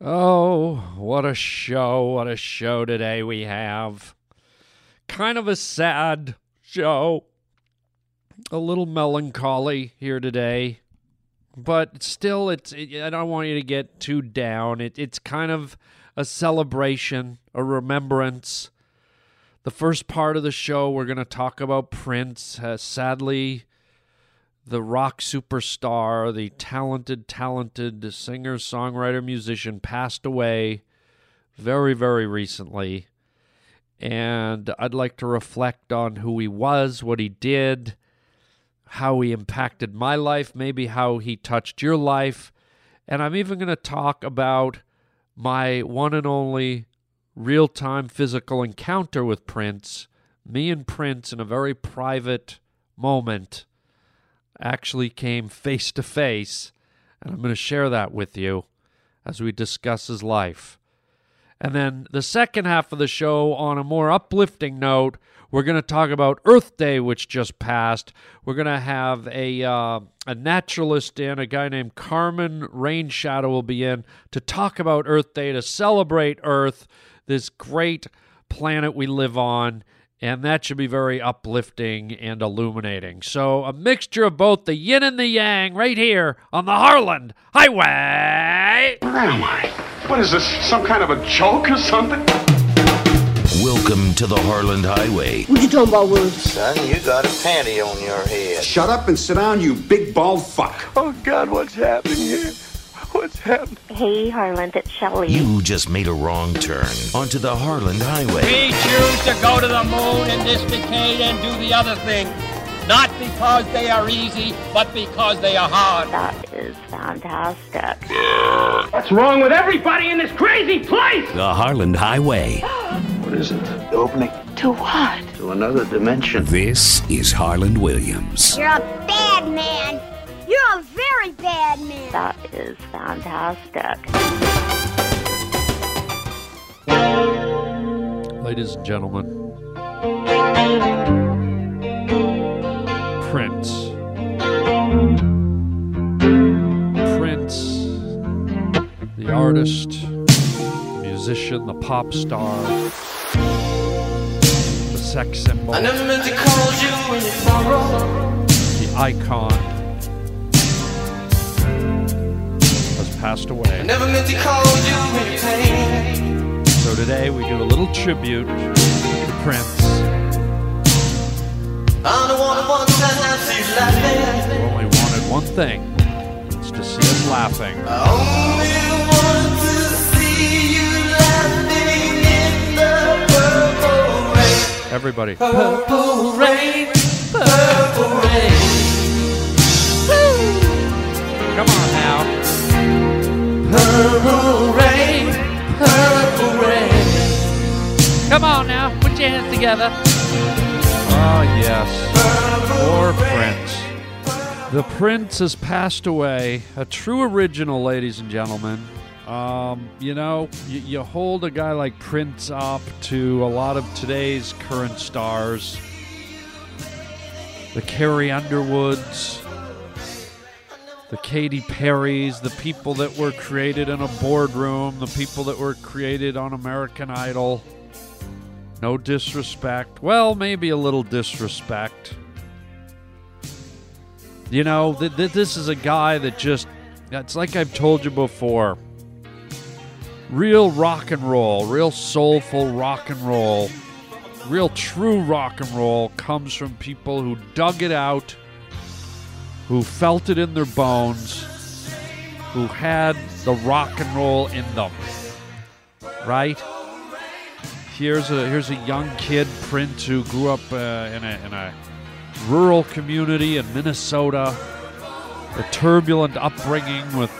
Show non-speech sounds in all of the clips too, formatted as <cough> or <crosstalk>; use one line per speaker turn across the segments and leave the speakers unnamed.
Oh, what a show. What a show today we have. Kind of a sad show. A little melancholy here today. But still, it's. It, I don't want you to get too down. It, it's kind of a celebration, a remembrance. The first part of the show, we're going to talk about Prince. Uh, sadly, the rock superstar, the talented, talented singer, songwriter, musician, passed away very, very recently. And I'd like to reflect on who he was, what he did, how he impacted my life, maybe how he touched your life. And I'm even going to talk about my one and only real time physical encounter with Prince, me and Prince in a very private moment actually came face to face, and I'm going to share that with you as we discuss his life. And then the second half of the show, on a more uplifting note, we're going to talk about Earth Day, which just passed. We're going to have a uh, a naturalist in, a guy named Carmen Rainshadow will be in to talk about Earth Day to celebrate Earth, this great planet we live on, and that should be very uplifting and illuminating. So, a mixture of both the yin and the yang right here on the Harland Highway.
Oh, Where am I? What is this? Some kind of a joke or something?
Welcome to the Harland Highway.
What you talking about, Willie?
Son, you got a panty on your head.
Shut up and sit down, you big bald fuck.
Oh God, what's happening here? What's happening?
Hey, Harland, it's Shelley.
You just made a wrong turn onto the Harland Highway.
We choose to go to the moon in this decade and do the other thing. Not because they are easy, but because they are hard.
That is fantastic.
What's wrong with everybody in this crazy place?
The Harland Highway. <gasps>
What is it? The opening
To what?
to another dimension.
This is Harland Williams.
You're a bad man. You're a very bad man.
That is fantastic.
Ladies and gentlemen, Prince. Prince, the artist, the musician, the pop star, the sex symbol,
I never
passed
I never meant to call you pain.
So today we do a little tribute to Prince.
I'm the one who wants to you laughing.
who only wanted one thing. It's to see us laughing.
I only want to see you laughing in the purple rain.
Everybody.
Purple rain. Purple rain.
Come on now.
Purple rain. Purple rain.
Come on now. Put your hands together. Oh, yes. Poor Prince. The Prince has passed away. A true original, ladies and gentlemen. Um, you know, you, you hold a guy like Prince up to a lot of today's current stars. The Carrie Underwoods, the Katy Perrys, the people that were created in a boardroom, the people that were created on American Idol. No disrespect. Well, maybe a little disrespect. You know, th- th- this is a guy that just, it's like I've told you before. Real rock and roll, real soulful rock and roll, real true rock and roll comes from people who dug it out, who felt it in their bones, who had the rock and roll in them. Right? Here's a here's a young kid, Prince, who grew up uh, in a in a rural community in Minnesota. A turbulent upbringing with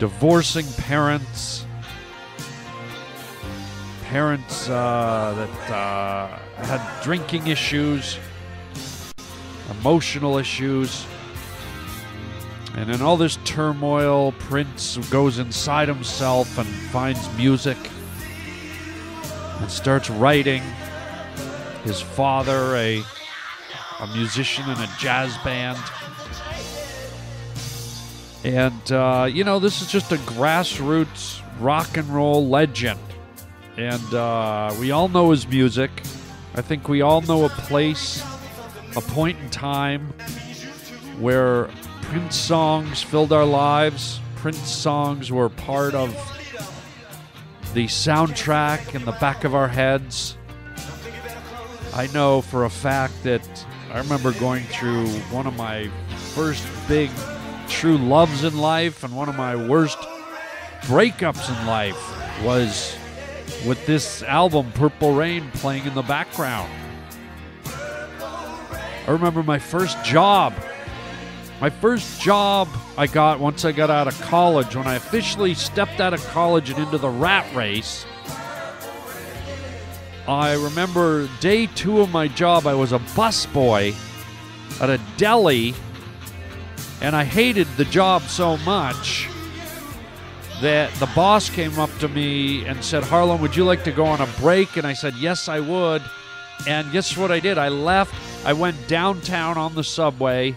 divorcing parents, parents uh, that uh, had drinking issues, emotional issues. And in all this turmoil, Prince goes inside himself and finds music and starts writing. His father, a, a musician in a jazz band, And, uh, you know, this is just a grassroots rock and roll legend. And uh, we all know his music. I think we all know a place, a point in time where Prince songs filled our lives. Prince songs were part of the soundtrack in the back of our heads. I know for a fact that I remember going through one of my first big true loves in life and one of my worst breakups in life was with this album Purple Rain playing in the background. I remember my first job. My first job I got once I got out of college, when I officially stepped out of college and into the rat race. I remember day two of my job, I was a busboy at a deli, and I hated the job so much that the boss came up to me and said, Harland, would you like to go on a break? And I said, Yes, I would. And guess what I did? I left. I went downtown on the subway,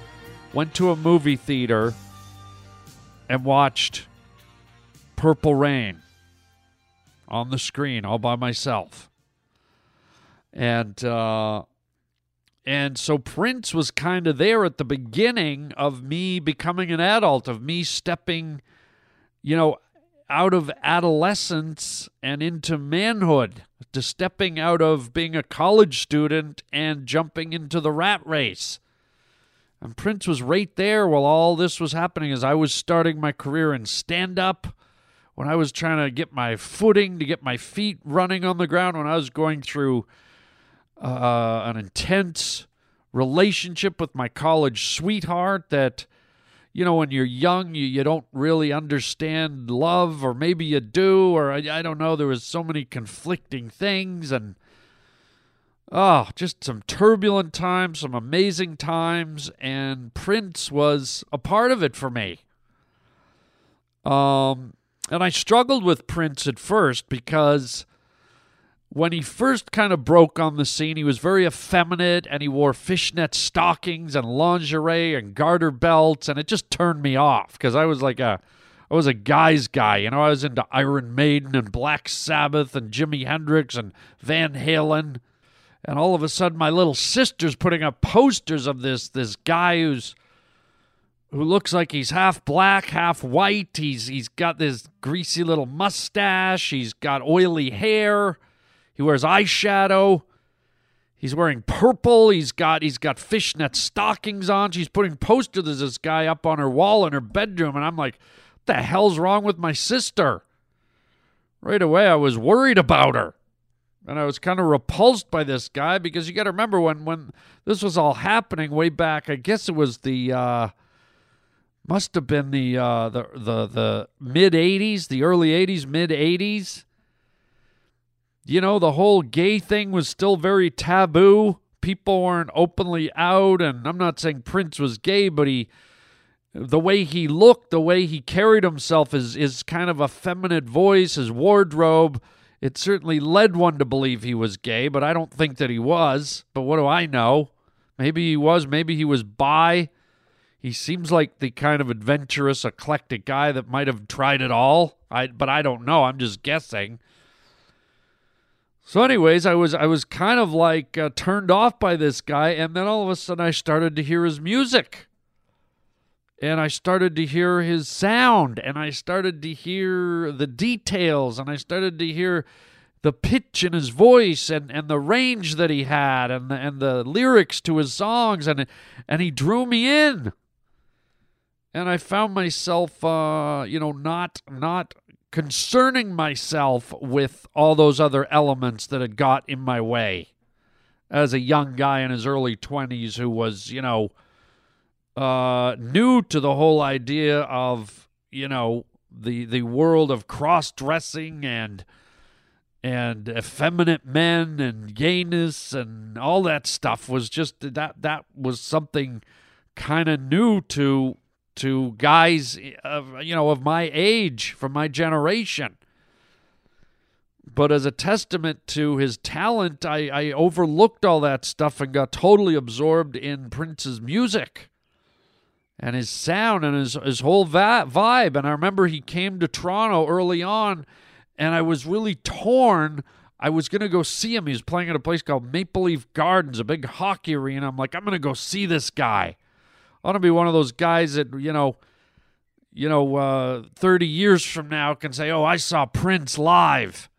went to a movie theater, and watched Purple Rain on the screen all by myself. And uh, and so Prince was kind of there at the beginning of me becoming an adult, of me stepping, you know, out of adolescence and into manhood, to stepping out of being a college student and jumping into the rat race. And Prince was right there while all this was happening as I was starting my career in stand up, when I was trying to get my footing, to get my feet running on the ground, when I was going through uh, an intense relationship with my college sweetheart that you know when you're young you, you don't really understand love or maybe you do or I, I don't know there was so many conflicting things and oh just some turbulent times some amazing times and prince was a part of it for me um and i struggled with prince at first because when he first kind of broke on the scene, he was very effeminate and he wore fishnet stockings and lingerie and garter belts, and it just turned me off because I was like a I was a guy's guy, you know, I was into Iron Maiden and Black Sabbath and Jimi Hendrix and Van Halen. And all of a sudden my little sister's putting up posters of this this guy who's who looks like he's half black, half white. He's he's got this greasy little mustache, he's got oily hair. He wears eyeshadow. He's wearing purple. He's got he's got fishnet stockings on. She's putting posters of this guy up on her wall in her bedroom, and I'm like, what the hell's wrong with my sister? Right away, I was worried about her. And I was kind of repulsed by this guy because you got to remember when when this was all happening way back. I guess it was the uh, must have been the uh, the the the mid '80s, the early '80s, mid '80s you know, the whole gay thing was still very taboo. People weren't openly out, and I'm not saying Prince was gay, but he, the way he looked, the way he carried himself, his, his kind of effeminate voice, his wardrobe, it certainly led one to believe he was gay, but I don't think that he was. But what do I know? Maybe he was, maybe he was bi. He seems like the kind of adventurous, eclectic guy that might have tried it all. I, but I don't know. I'm just guessing. So, anyways, I was I was kind of like uh, turned off by this guy, and then all of a sudden I started to hear his music, and I started to hear his sound, and I started to hear the details, and I started to hear the pitch in his voice, and, and the range that he had, and the, and the lyrics to his songs, and and he drew me in, and I found myself, uh, you know, not not concerning myself with all those other elements that had got in my way. As a young guy in his early 20s who was, you know, uh, new to the whole idea of, you know, the the world of cross-dressing and and effeminate men and gayness and all that stuff was just that that was something kind of new to to guys of you know of my age from my generation. But as a testament to his talent I, I overlooked all that stuff and got totally absorbed in prince's music and his sound and his his whole va- vibe. And I remember he came to Toronto early on, and I was really torn. I was gonna go see him. He was playing at a place called Maple Leaf Gardens, a big hockey arena. I'm like, I'm gonna go see this guy. I want to be one of those guys that you know, you know, uh, 30 years from now can say, "Oh, I saw Prince live."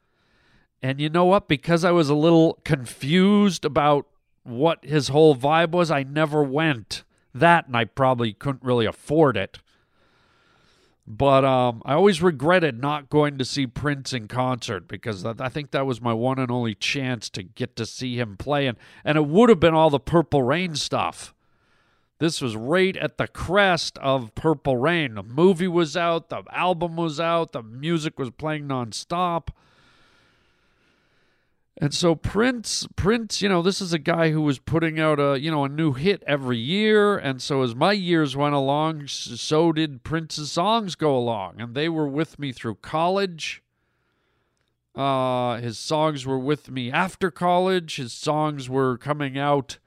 And you know what? Because I was a little confused about what his whole vibe was, I never went. That and I probably couldn't really afford it. But um, I always regretted not going to see Prince in concert because I think that was my one and only chance to get to see him play. And, and it would have been all the Purple Rain stuff. This was right at the crest of Purple Rain. The movie was out, the album was out, the music was playing nonstop. And so Prince, Prince, you know, this is a guy who was putting out a, you know, a new hit every year, and so as my years went along, so did Prince's songs go along, and they were with me through college. Uh, his songs were with me after college. His songs were coming out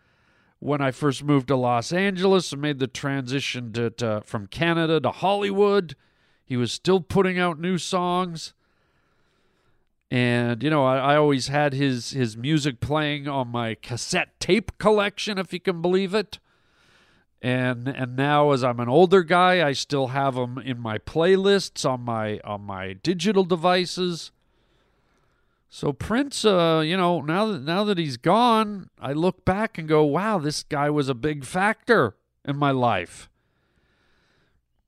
when I first moved to Los Angeles and made the transition to, to from Canada to Hollywood. He was still putting out new songs and you know I, I always had his his music playing on my cassette tape collection if you can believe it. And and now as i'm an older guy i still have them in my playlists on my on my digital devices. So prince uh you know now that now that he's gone i look back and go wow this guy was a big factor in my life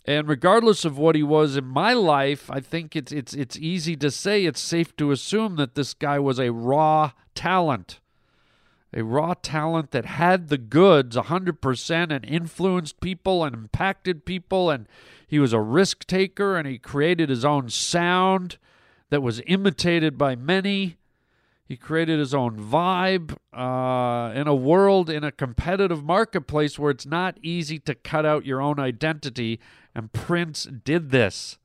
and regardless of what he was in my life, I think it's it's it's easy to say it's safe to assume that this guy was a raw talent. A raw talent that had the goods 100% and influenced people and impacted people and he was a risk taker and he created his own sound that was imitated by many. He created his own vibe uh, in a world, in a competitive marketplace where it's not easy to cut out your own identity. And Prince did this.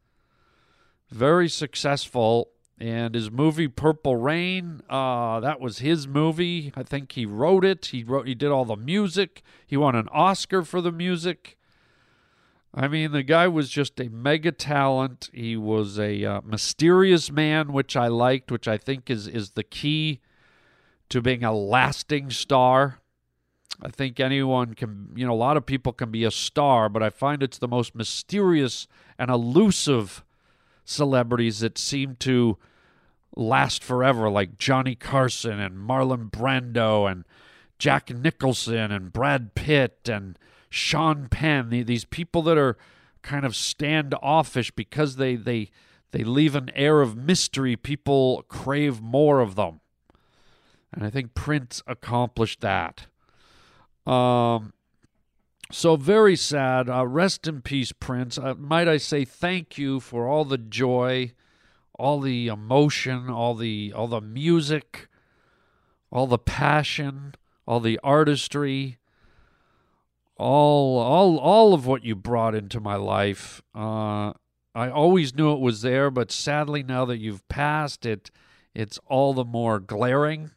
Very successful. And his movie Purple Rain, uh, that was his movie. I think he wrote it. He wrote. He did all the music. He won an Oscar for the music. I mean, the guy was just a mega talent. He was a uh, mysterious man, which I liked, which I think is is the key to being a lasting star. I think anyone can, you know, a lot of people can be a star, but I find it's the most mysterious and elusive celebrities that seem to last forever, like Johnny Carson and Marlon Brando and Jack Nicholson and Brad Pitt and Sean Penn. These people that are kind of standoffish because they they they leave an air of mystery. People crave more of them, and I think Prince accomplished that. Um, so very sad. Uh, rest in peace, Prince. Uh, might I say thank you for all the joy, all the emotion, all the all the music, all the passion, all the artistry, all all all of what you brought into my life. Uh, I always knew it was there, but sadly, now that you've passed it, it's all the more glaring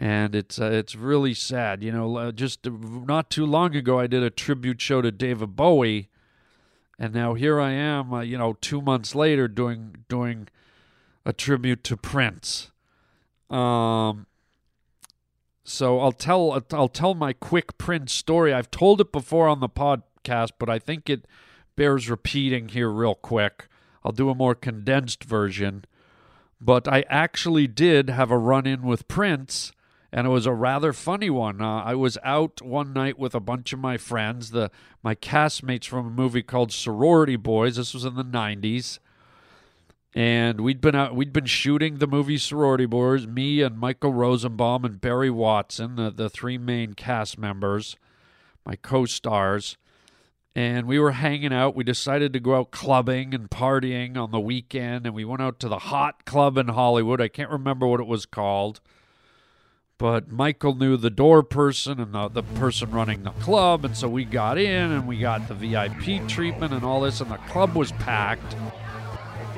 and it's uh, it's really sad. You know, uh, just not too long ago, I did a tribute show to David Bowie, and now here I am. Uh, you know, two months later, doing doing a tribute to Prince. Um. So I'll tell I'll tell my quick Prince story. I've told it before on the podcast, but I think it bears repeating here real quick. I'll do a more condensed version. But I actually did have a run in with Prince and it was a rather funny one. Uh, I was out one night with a bunch of my friends, the my castmates from a movie called Sorority Boys. This was in the '90s, and we'd been out. We'd been shooting the movie Sorority Boys. Me and Michael Rosenbaum and Barry Watson, the the three main cast members, my co-stars. And we were hanging out. We decided to go out clubbing and partying on the weekend, and we went out to the Hot Club in Hollywood. I can't remember what it was called but Michael knew the door person and the, the person running the club, and so we got in and we got the VIP treatment and all this, and the club was packed.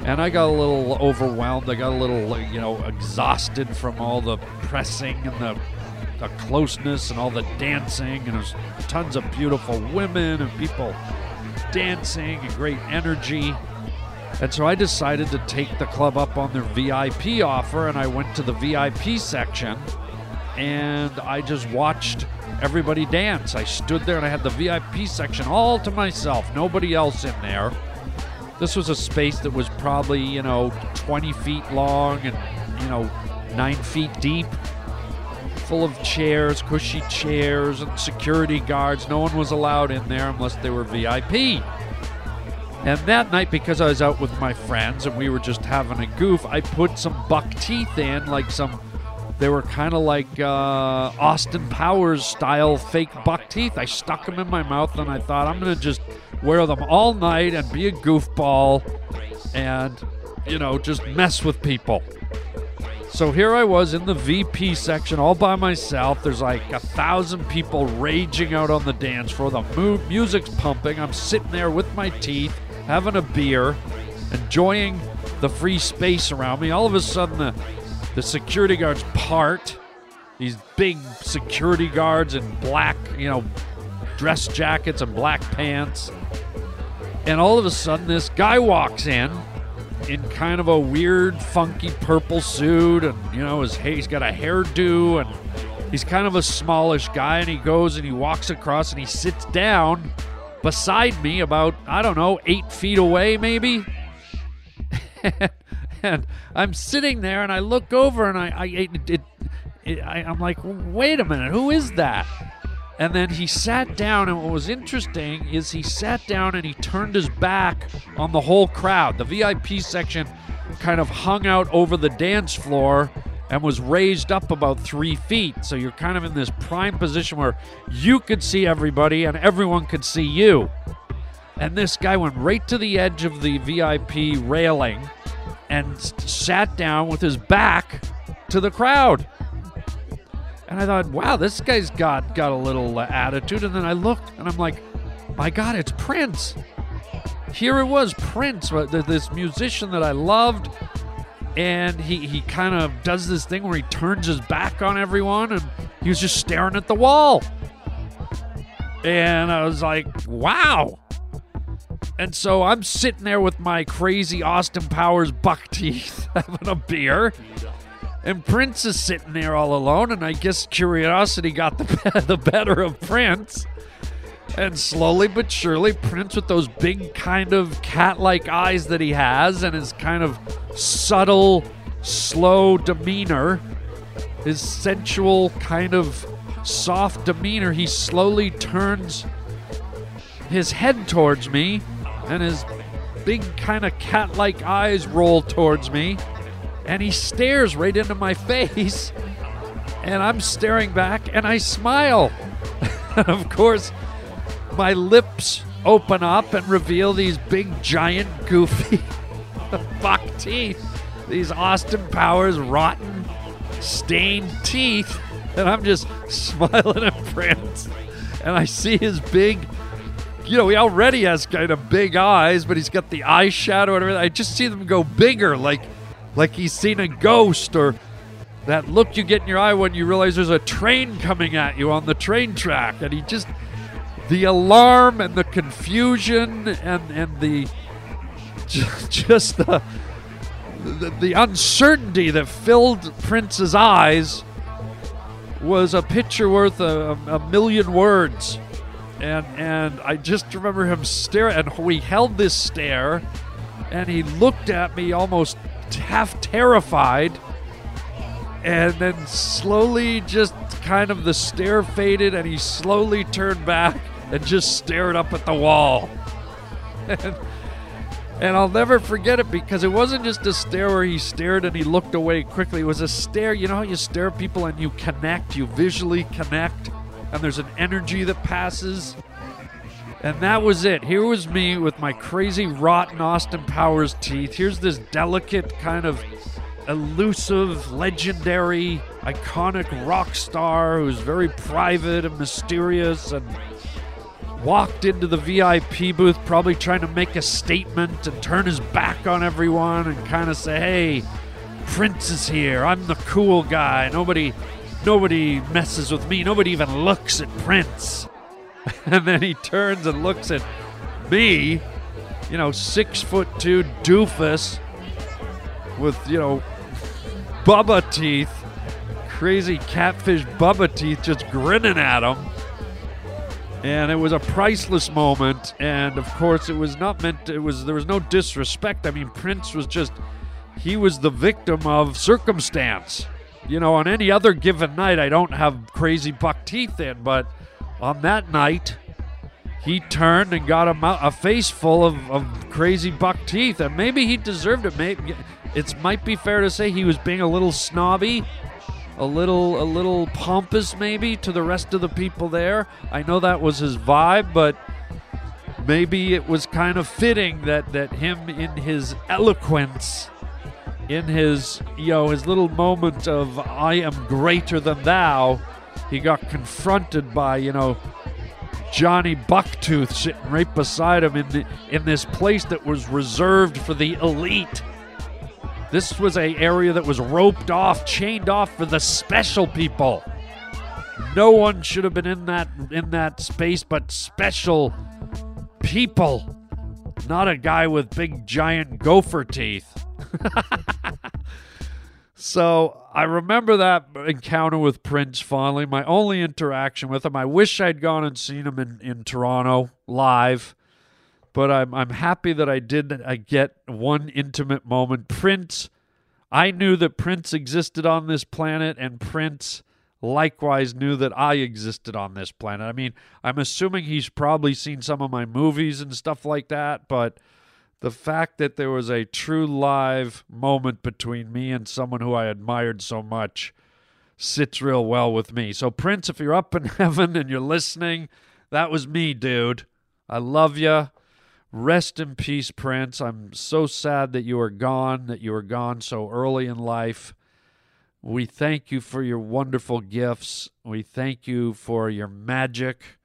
And I got a little overwhelmed. I got a little, you know, exhausted from all the pressing and the, a closeness and all the dancing, and there's tons of beautiful women and people dancing and great energy. And so I decided to take the club up on their VIP offer, and I went to the VIP section and I just watched everybody dance. I stood there and I had the VIP section all to myself, nobody else in there. This was a space that was probably, you know, 20 feet long and, you know, nine feet deep, full of chairs, cushy chairs, and security guards. No one was allowed in there unless they were VIP. And that night, because I was out with my friends and we were just having a goof, I put some buck teeth in, like some. They were kind of like uh, Austin Powers style fake buck teeth. I stuck them in my mouth and I thought I'm going to just wear them all night and be a goofball and, you know, just mess with people. So here I was in the VP section all by myself. There's like a thousand people raging out on the dance floor. The mu- music's pumping. I'm sitting there with my teeth, having a beer, enjoying the free space around me. All of a sudden, the, the security guards part. These big security guards in black, you know, dress jackets and black pants. And all of a sudden, this guy walks in in kind of a weird, funky purple suit, and you know, his he's got a hairdo, and he's kind of a smallish guy. And he goes and he walks across and he sits down beside me, about I don't know, eight feet away, maybe. <laughs> and I'm sitting there, and I look over, and I, I it, it, it I, I'm like, wait a minute, who is that? And then he sat down, and what was interesting is he sat down and he turned his back on the whole crowd. The VIP section kind of hung out over the dance floor and was raised up about three feet. So you're kind of in this prime position where you could see everybody and everyone could see you. And this guy went right to the edge of the VIP railing and sat down with his back to the crowd. And I thought, wow, this guy's got got a little uh, attitude. And then I looked, and I'm like, my God, it's Prince. Here it was, Prince, uh, th- this musician that I loved. And he, he kind of does this thing where he turns his back on everyone, and he was just staring at the wall. And I was like, wow. And so I'm sitting there with my crazy Austin Powers buck <laughs> teeth having a beer. And Prince is sitting there all alone, and I guess curiosity got the, <laughs> the better of Prince. And slowly but surely, Prince, with those big, kind of cat like eyes that he has, and his kind of subtle, slow demeanor, his sensual, kind of soft demeanor, he slowly turns his head towards me, and his big, kind of cat like eyes roll towards me. And he stares right into my <laughs> face. And i'm staring back and i smile. And <laughs> of course my lips open up and reveal these big giant goofy <laughs> buck teeth. These austin powers rotten stained teeth. And i'm just smiling at prince and i see his big you know, he already has kind of big eyes, but he's got the eyeshadow and everything. I just see them go bigger, like like he's seen a ghost or that look you get in your eye when you realize there's a train coming at you on the train track and he just the alarm and the confusion and and the <laughs> just the the, the uncertainty that filled Prince's eyes was a picture worth a, a million words and and I just remember him stare and we held this stare and he looked at me almost half terrified and then slowly just kind of the stare faded and he slowly turned back and just stared up at the wall <laughs> and, and I'll never forget it because it wasn't just a stare where he stared and he looked away quickly. It was a stare. You know how you stare at people and you connect, you visually connect, and there's an energy that passes? And that was it. Here was me with my crazy rotten Austin Powers teeth. Here's this delicate, kind of elusive, legendary, iconic rock star who's very private and mysterious and walked into the VIP booth probably trying to make a statement and turn his back on everyone and kind of say, hey, Prince is here. I'm the cool guy. Nobody nobody messes with me. Nobody even looks at Prince. <laughs> And then he turns and looks at me, you know, six foot two doofus with, you know, Bubba teeth, crazy catfish Bubba teeth just grinning at him. And it was a priceless moment. And of course, it was not meant, it was, there was no disrespect. I mean, Prince was just, he was the victim of circumstance. You know, on any other given night, I don't have crazy buck teeth in, but on that night, he turned and got a, a face full of, of crazy buck teeth, and maybe he deserved it. Maybe it might be fair to say he was being a little snobby, a little a little pompous, maybe to the rest of the people there. I know that was his vibe, but maybe it was kind of fitting that that him in his eloquence in his you know his little moment of I am greater than thou, he got confronted by you know Johnny Bucktooth sitting right beside him in the in this place that was reserved for the elite. This was a area that was roped off, chained off for the special people. No one should have been in that in that space but special people. Not a guy with big giant gopher teeth. <laughs> so I remember that encounter with Prince fondly, my only interaction with him. I wish I'd gone and seen him in, in Toronto live, but I'm, I'm happy that I did I get one intimate moment. Prince, I knew that Prince existed on this planet, and Prince likewise knew that I existed on this planet. I mean, I'm assuming he's probably seen some of my movies and stuff like that, but the fact that there was a true live moment between me and someone who I admired so much sits real well with me. So, Prince, if you're up in <laughs> heaven and you're listening, that was me, dude. I love you. Rest in peace, Prince. I'm so sad that you are gone, that you are gone so early in life. We thank you for your wonderful gifts. We thank you for your magic.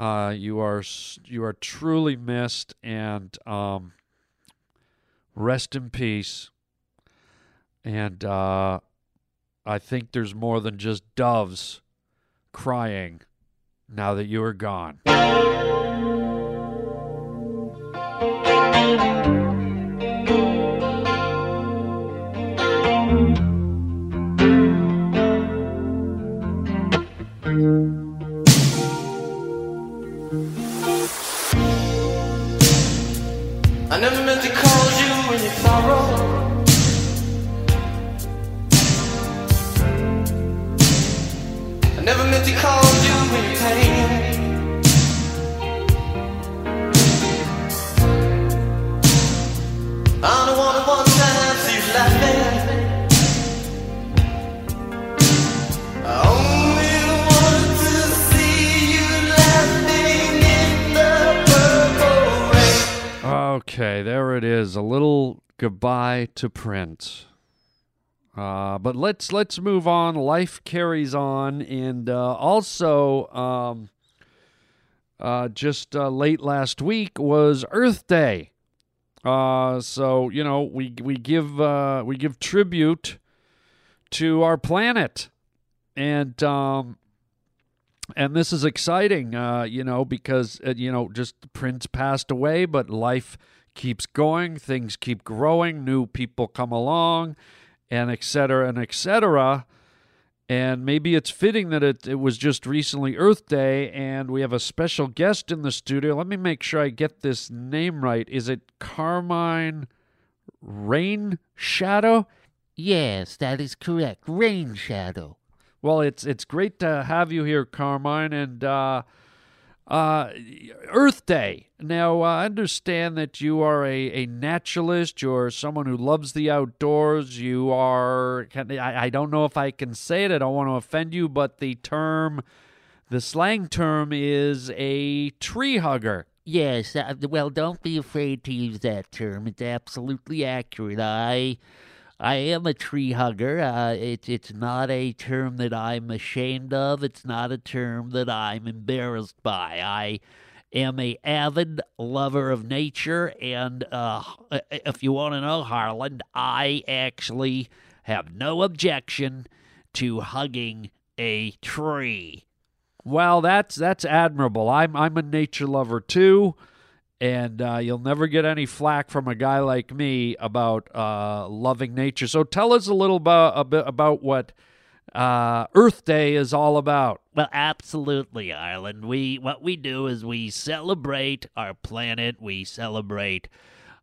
Uh, you are you are truly missed, and um, rest in peace. And uh, I think there's more than just doves crying now that you are gone.
I never meant to call you when you sorrow.
Okay, there it is. A little goodbye to Prince. Uh, but let's let's move on. Life carries on, and uh, also um, uh, just uh, late last week was Earth Day. Uh, so you know we we give uh, we give tribute to our planet, and um, and this is exciting, you know, because you know just Prince passed away, but life keeps going, things keep growing, new people come along, and et cetera and et cetera. And maybe it's fitting that it, it was just recently Earth Day, and we have a special guest in the studio. Let me make sure I get this name right. Is it Carmine Rain Shadow?
Yes, that is correct. Rain Shadow.
Well, it's it's great to have you here, Carmine, and uh, uh, Earth Day. Now, I understand that you are a, a naturalist. You're someone who loves the outdoors. You are, I, I don't know if I can say it. I don't want to offend you, but the term, the slang term is a tree hugger.
Yes, uh, well, don't be afraid to use that term. It's absolutely accurate. I, I am a tree hugger. Uh, it's it's not a term that I'm ashamed of. It's not a term that I'm embarrassed by. I am a avid lover of nature, and uh, if you want to know, Harland, I actually have no objection
to hugging a tree.
Well, that's that's admirable. I'm I'm a nature lover too, and uh, you'll never get any flack from a guy like me about uh, loving nature. So tell us a little about a bit about what uh, Earth Day is all about.
Well, absolutely, Ireland. We what we do is we celebrate our planet. We celebrate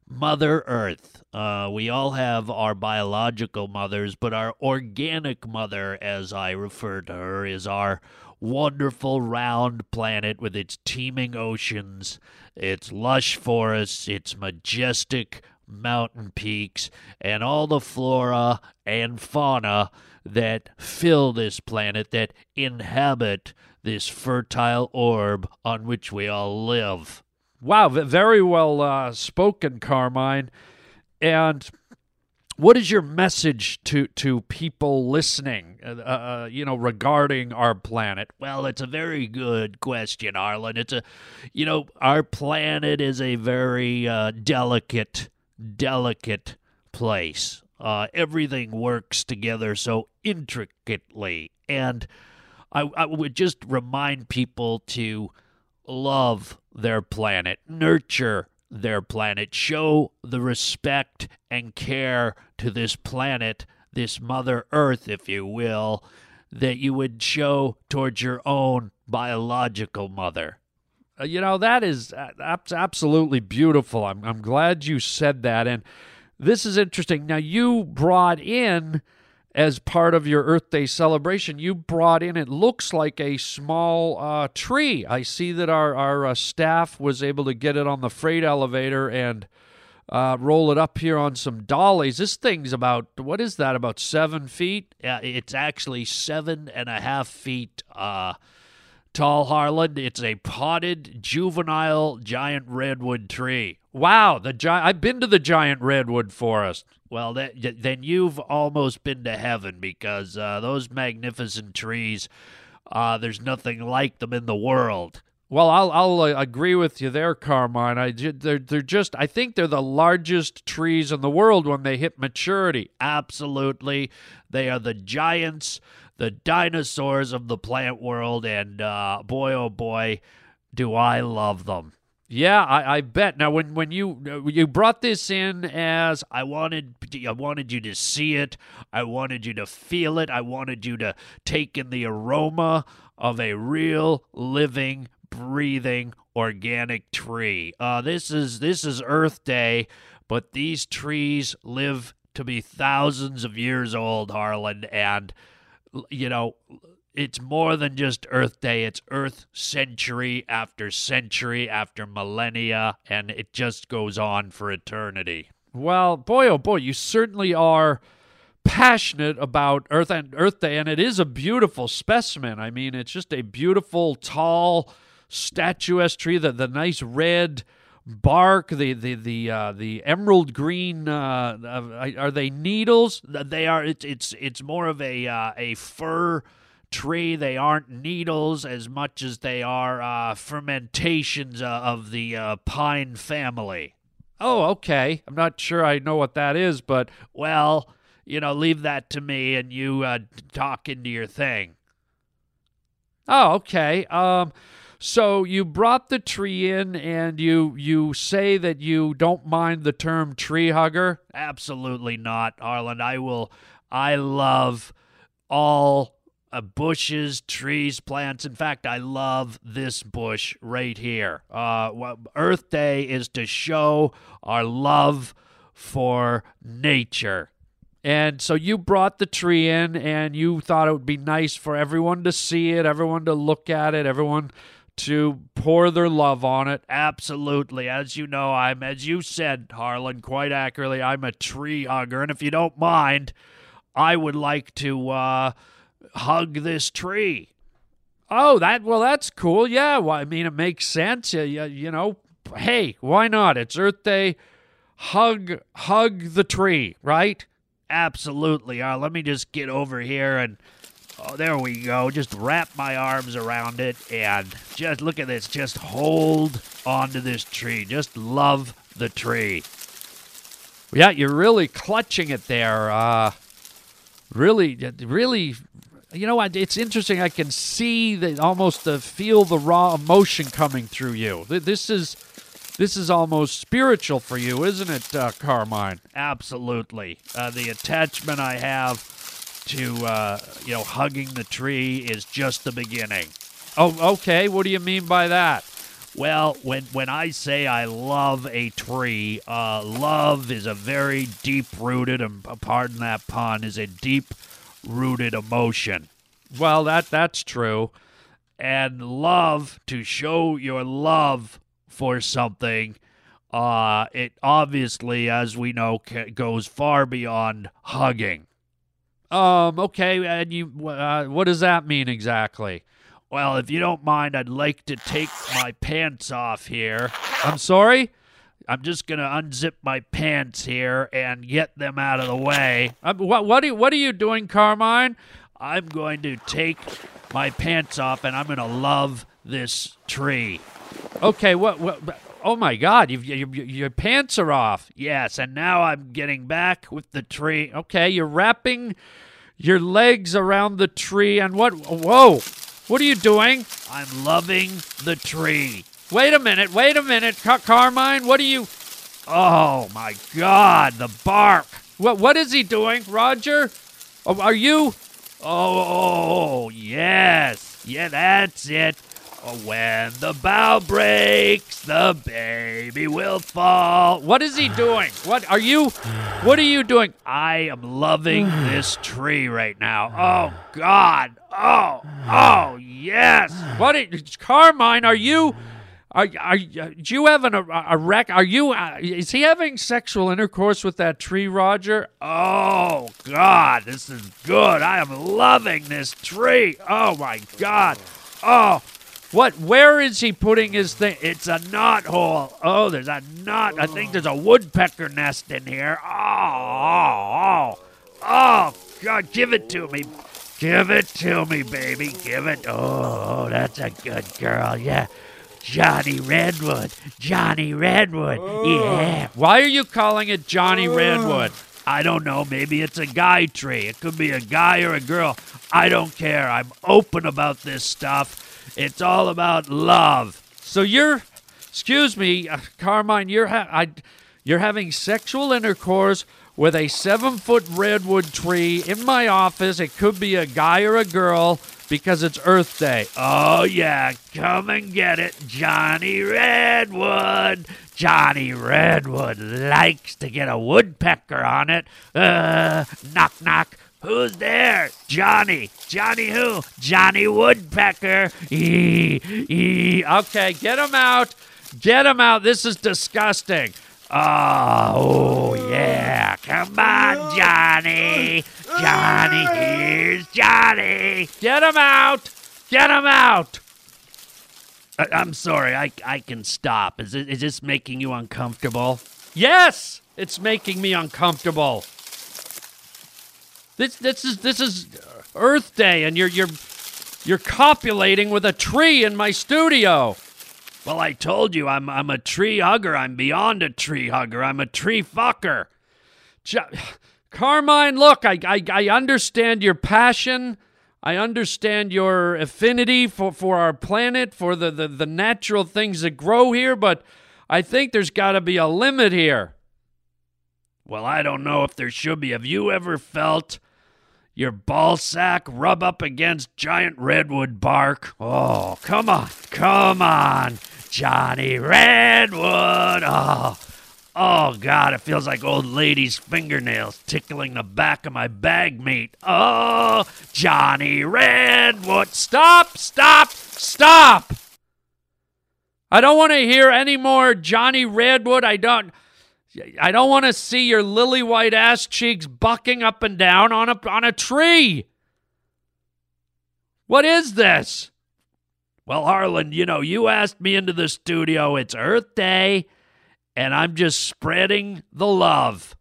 Mother Earth. Uh, we all have our biological mothers, but our organic mother, as I refer to her, is our wonderful round planet with its teeming oceans, its lush forests, its majestic mountain peaks, and all the flora and fauna that fill this planet, that inhabit this fertile orb on which we all live.
Wow, very well uh, spoken, Carmine. And what is your message to to people listening? Uh, uh, you know, regarding our planet.
Well, it's a very good question, Arlen. It's a, you know, our planet is a very uh, delicate, delicate place. Uh, everything works together so intricately, and I, I would just remind people to love their planet, nurture their planet, show the respect and care to this planet, this Mother Earth, if you will, that you would show towards your own biological mother.
Uh, you know that is uh, absolutely beautiful. I'm I'm glad you said that, and this is interesting. Now you brought in as part of your Earth Day celebration, you brought in, it looks like a small uh, tree. I see that our, our uh, staff was able to get it on the freight elevator and uh, roll it up here on some dollies. This thing's about, what is that, about seven feet?
It's actually seven and a half feet uh, tall, Harland. It's a potted juvenile giant redwood tree.
Wow, the gi- I've been to the giant redwood forest.
Well, that, then you've almost been to heaven because uh, those magnificent trees, uh, there's nothing like them in the world.
Well, I'll I'll uh, agree with you there, Carmine. I they're they're just I think they're the largest trees in the world when they hit maturity.
Absolutely, they are the giants, the dinosaurs of the plant world, and uh, boy oh boy, do I love them.
Yeah, I, I bet. Now, when when you you brought this in as
I wanted, I wanted you to see it. I wanted you to feel it. I wanted you to take in the aroma of a real, living, breathing, organic tree. Uh, this is this is Earth Day, but these trees live to be thousands of years old, Harland, and you know it's more than just Earth Day. It's Earth century after century after millennia, and it just goes on for eternity.
Well, boy, oh boy, you certainly are passionate about Earth and Earth Day, and it is a beautiful specimen. I mean, it's just a beautiful, tall, statuesque tree. The the nice red bark, the the the uh, the emerald green. Uh, are they needles?
They are. It's it's it's more of a uh, a fir tree. They aren't needles as much as they are uh, fermentations uh, of the uh, pine family.
Oh, okay. I'm not sure I know what that is, but
well, you know, leave that to me and you uh, talk into your thing.
Oh, okay. Um, so you brought the tree in, and you you say that you don't mind the term tree hugger.
Absolutely not, Arlen. I will. I love all uh, bushes, trees, plants. In fact, I love this bush right here. Uh, Earth Day is to show our love for nature.
And so you brought the tree in and you thought it would be nice for everyone to see it, everyone to look at it, everyone to pour their love on it.
Absolutely. As you know, I'm, as you said, Harland, quite accurately, I'm a tree hugger. And if you don't mind, I would like to uh, hug this tree.
Oh, that well, that's cool. Yeah, well, I mean, it makes sense. You, you, you know, hey, why not? It's Earth Day. Hug, hug the tree, right?
Absolutely. Uh, let me just get over here and oh, there we go. Just wrap my arms around it and just look at this. Just hold onto this tree. Just love the tree.
Yeah, you're really clutching it there. Uh,
really, really, you know what? It's interesting. I can see the almost the feel the raw emotion coming through you. This is this is almost spiritual for you, isn't it, uh, Carmine? Absolutely. Uh, the attachment I have to uh, you know hugging the tree is just the beginning. Oh, okay. What do you mean by that? Well, when when I say I love a tree, uh, love is a very deep rooted, and pardon that pun, is a deep rooted emotion. Well, that that's true, and love to show your love for something. Uh, it obviously, as we know, ca- goes far beyond hugging. Um. Okay. And you, uh, what does that mean exactly? Well, if you don't mind, I'd like to take my pants off here. I'm sorry? I'm just going to unzip my pants here and get them out of the way. Um, what, what, are you, what are you doing, Carmine? I'm going to take my pants off and I'm going to love this tree. Okay, what, what, oh my God, you've, your, your pants are off. Yes, and now I'm getting back with the tree. Okay, you're wrapping your legs around the tree and what, whoa. What are you doing? I'm loving the tree. Wait a minute, wait a minute, Car- Carmine. What are you? Oh my God, the bark. What? What is he doing, Roger? Oh, are you? Oh, oh, yes, yeah, that's it. Oh, when the bow breaks, the baby will fall. What is he doing? What are you? What are you doing? I am loving <sighs> this tree right now. Oh God. Oh. Oh yes. What? Is, Carmine, are you? Are, are, do you have an, a, a wreck? Are you? Uh, is he having sexual intercourse with that tree, Roger? Oh God, this is good. I am loving this tree. Oh my God. Oh, what? Where is he putting his thing? It's a knot hole. Oh, there's a knot. I think there's a woodpecker nest in here. Oh, oh, oh, God, give it to me. Give it to me, baby. Give it. Oh, that's a good girl. Yeah. Johnny Redwood. Johnny Redwood. Yeah. Why are you calling it Johnny Redwood? I don't know. Maybe it's a guy tree. It could be a guy or a girl. I don't care. I'm open about this stuff. It's all about love. So you're, excuse me, uh, Carmine. You're ha- I, you're having sexual intercourse with a seven foot redwood tree in my office. It could be a guy or a girl because it's Earth Day. Oh, yeah. Come and get it, Johnny Redwood. Johnny Redwood likes to get a woodpecker on it. Uh, knock, knock. Who's there? Johnny. Johnny who? Johnny Woodpecker. Ee, ee. Okay, get him out. Get him out. This is disgusting. Oh, oh yeah. Come on, Johnny. Johnny, here's Johnny. Get him out. Get him out. I- I'm sorry. I, I can stop. Is, it, is this making you uncomfortable? Yes, it's making me uncomfortable. This this is this is Earth Day, and you're you're you're copulating with a tree in my studio. Well, I told you I'm I'm a tree hugger. I'm beyond a tree hugger. I'm a tree fucker. Carmine, look, I, I I understand your passion. I understand your affinity for, for our planet, for the, the, the natural things that grow here, but I think there's got to be a limit here. Well, I don't know if there should be. Have you ever felt your ball sack rub up against giant redwood bark? Oh, come on, come on, Johnny Redwood. Oh, oh God, it feels like old lady's fingernails tickling the back of my bag meat. Oh, Johnny Redwood. Stop, stop, stop. I don't want to hear any more Johnny Redwood. I don't. I don't want to see your lily white ass cheeks bucking up and down on a on a tree. What is this? Well, Harlan, you know, you asked me into the studio. It's Earth Day, and I'm just spreading the love.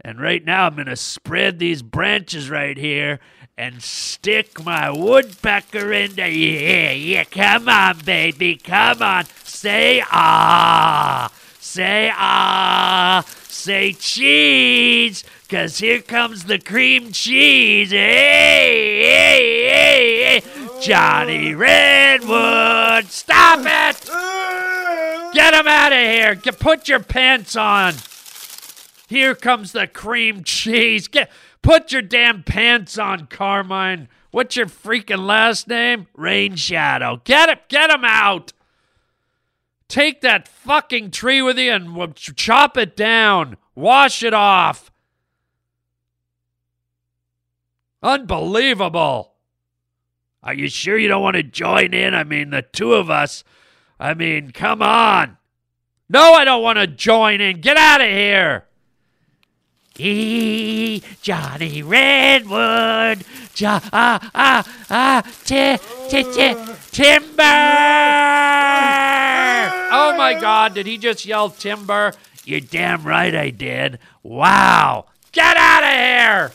And right now, I'm going to spread these branches right here and stick my woodpecker into. Yeah, yeah, come on, baby, come on. Say ah. Say ah. say cheese, cause here comes the cream cheese. Hey, hey, hey, hey. Johnny Redwood, stop it! Get him out of here! Get, put your pants on. Here comes the cream cheese. Get, put your damn pants on, Carmine. What's your freaking last name? Rain Shadow. Get it, get him out. Take that fucking tree with you and chop it down. Wash it off. Unbelievable. Are you sure you don't want to join in? I mean, the two of us. I mean, come on. No, I don't want to join in. Get out of here. E Johnny Redwood, jo- ah ah ah, ti ti ti timber. Oh my God! Did he just yell timber? You're damn right I did. Wow! Get out of here!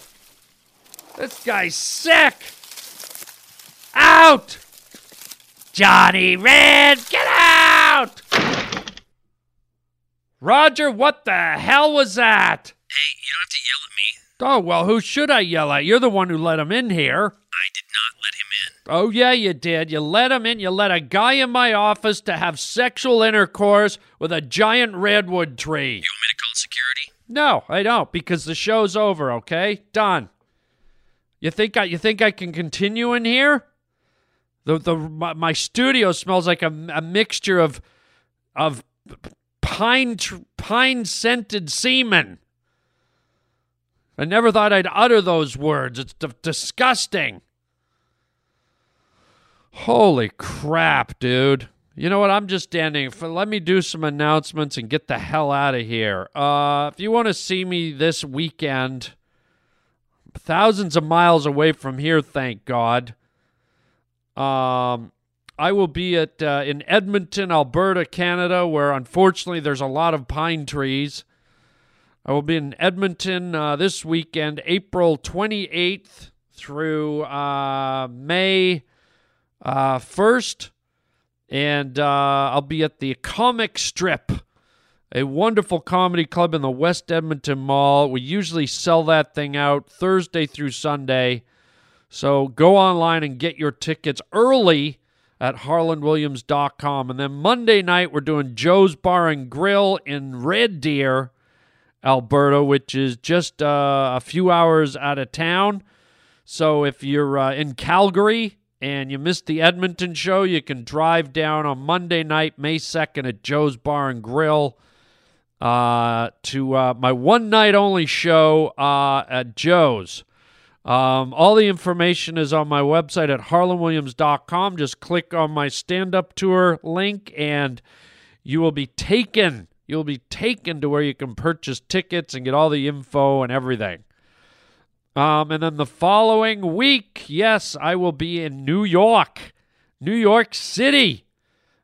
This guy's sick. Out! Johnny Red, get out! Roger, what the hell was that?
Hey, you don't have to yell at me.
Oh, well, who should I yell at? You're the one who let him in here.
I did not let him in.
Oh, yeah, you did. You let him in. You let a guy in my office to have sexual intercourse with a giant redwood tree.
You want me to call security?
No, I don't, because the show's over, okay? Done. You think I you think I can continue in here? The the my, my studio smells like a, a mixture of of pine pine scented semen. I never thought I'd utter those words. It's d- disgusting. Holy crap, dude. You know what? I'm just standing for. Let me do some announcements and get the hell out of here. Uh, if you want to see me this weekend, thousands of miles away from here, thank God. Um, I will be at uh, in Edmonton, Alberta, Canada, where unfortunately there's a lot of pine trees. I will be in Edmonton uh, this weekend, April 28th through uh, May uh, 1st. And uh, I'll be at the Comic Strip, a wonderful comedy club in the West Edmonton Mall. We usually sell that thing out Thursday through Sunday. So go online and get your tickets early at harlandwilliams.com. And then Monday night, we're doing Joe's Bar and Grill in Red Deer, Alberta, which is just uh, a few hours out of town. So if you're uh, in Calgary and you missed the Edmonton show, you can drive down on Monday night, May 2nd at Joe's Bar and Grill uh, to uh, my one night only show uh, at Joe's. Um, all the information is on my website at harlanwilliams.com. Just click on my stand up tour link and you will be taken. You'll be taken to where you can purchase tickets and get all the info and everything. Um, and then the following week, yes, I will be in New York, New York City,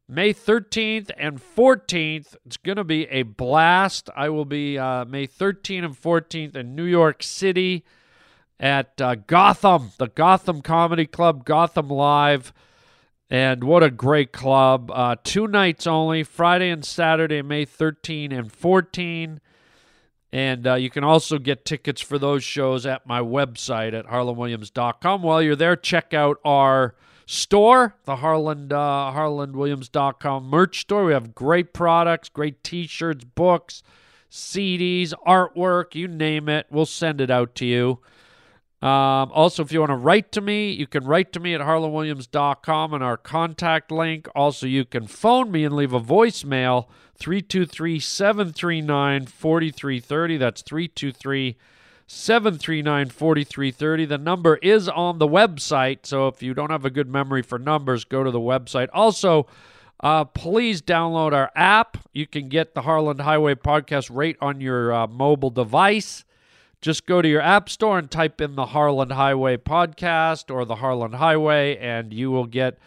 May 13th and 14th. It's going to be a blast. I will be uh, May 13th and 14th in New York City at uh, Gotham, the Gotham Comedy Club, Gotham Live. And what a great club. Uh, two nights only, Friday and Saturday, May 13 and 14. And uh, you can also get tickets for those shows at my website at harlandwilliams.com. While you're there, check out our store, the Harland, uh, harlandwilliams.com merch store. We have great products, great t shirts, books, CDs, artwork, you name it. We'll send it out to you. Um, also, if you want to write to me, you can write to me at harlandwilliams.com and our contact link. Also, you can phone me and leave a voicemail 323 739 4330. That's 323 739 4330. The number is on the website, so if you don't have a good memory for numbers, go to the website. Also, uh, please download our app. You can get the Harland Highway podcast right on your uh, mobile device. Just go to your app store and type in the Harland Highway podcast or the Harland Highway, and you will get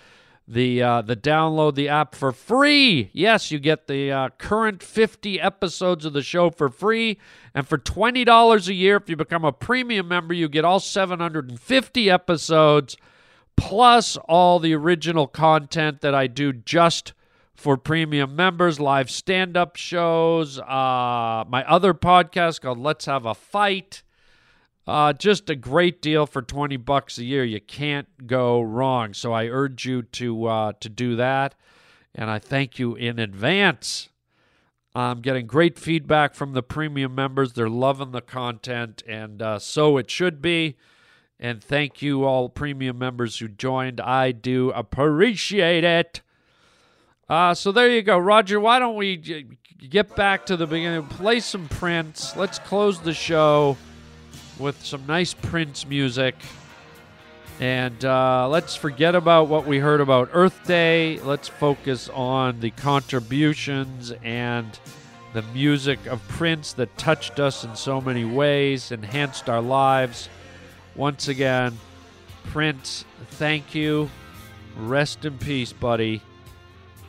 the uh, the download the app for free. Yes, you get the uh, current 50 episodes of the show for free, and for twenty dollars a year, if you become a premium member, you get all 750 episodes plus all the original content that I do just for premium members, live stand up shows, uh, my other podcast called Let's Have a Fight. Uh, just a great deal for 20 bucks a year. You can't go wrong. So I urge you to uh, to do that. And I thank you in advance. I'm getting great feedback from the premium members. They're loving the content, and uh, so it should be. And thank you, all premium members who joined. I do appreciate it. Uh, so there you go, Roger. Why don't we j- get back to the beginning? Play some Prince. Let's close the show with some nice Prince music. And uh, let's forget about what we heard about Earth Day. Let's focus on the contributions and the music of Prince that touched us in so many ways, enhanced our lives. Once again, Prince, thank you. Rest in peace, buddy.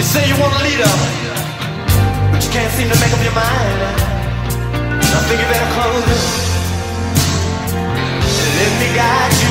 You
say you want a leader, but you can't seem to make up your mind. I think you better close it let me guide you.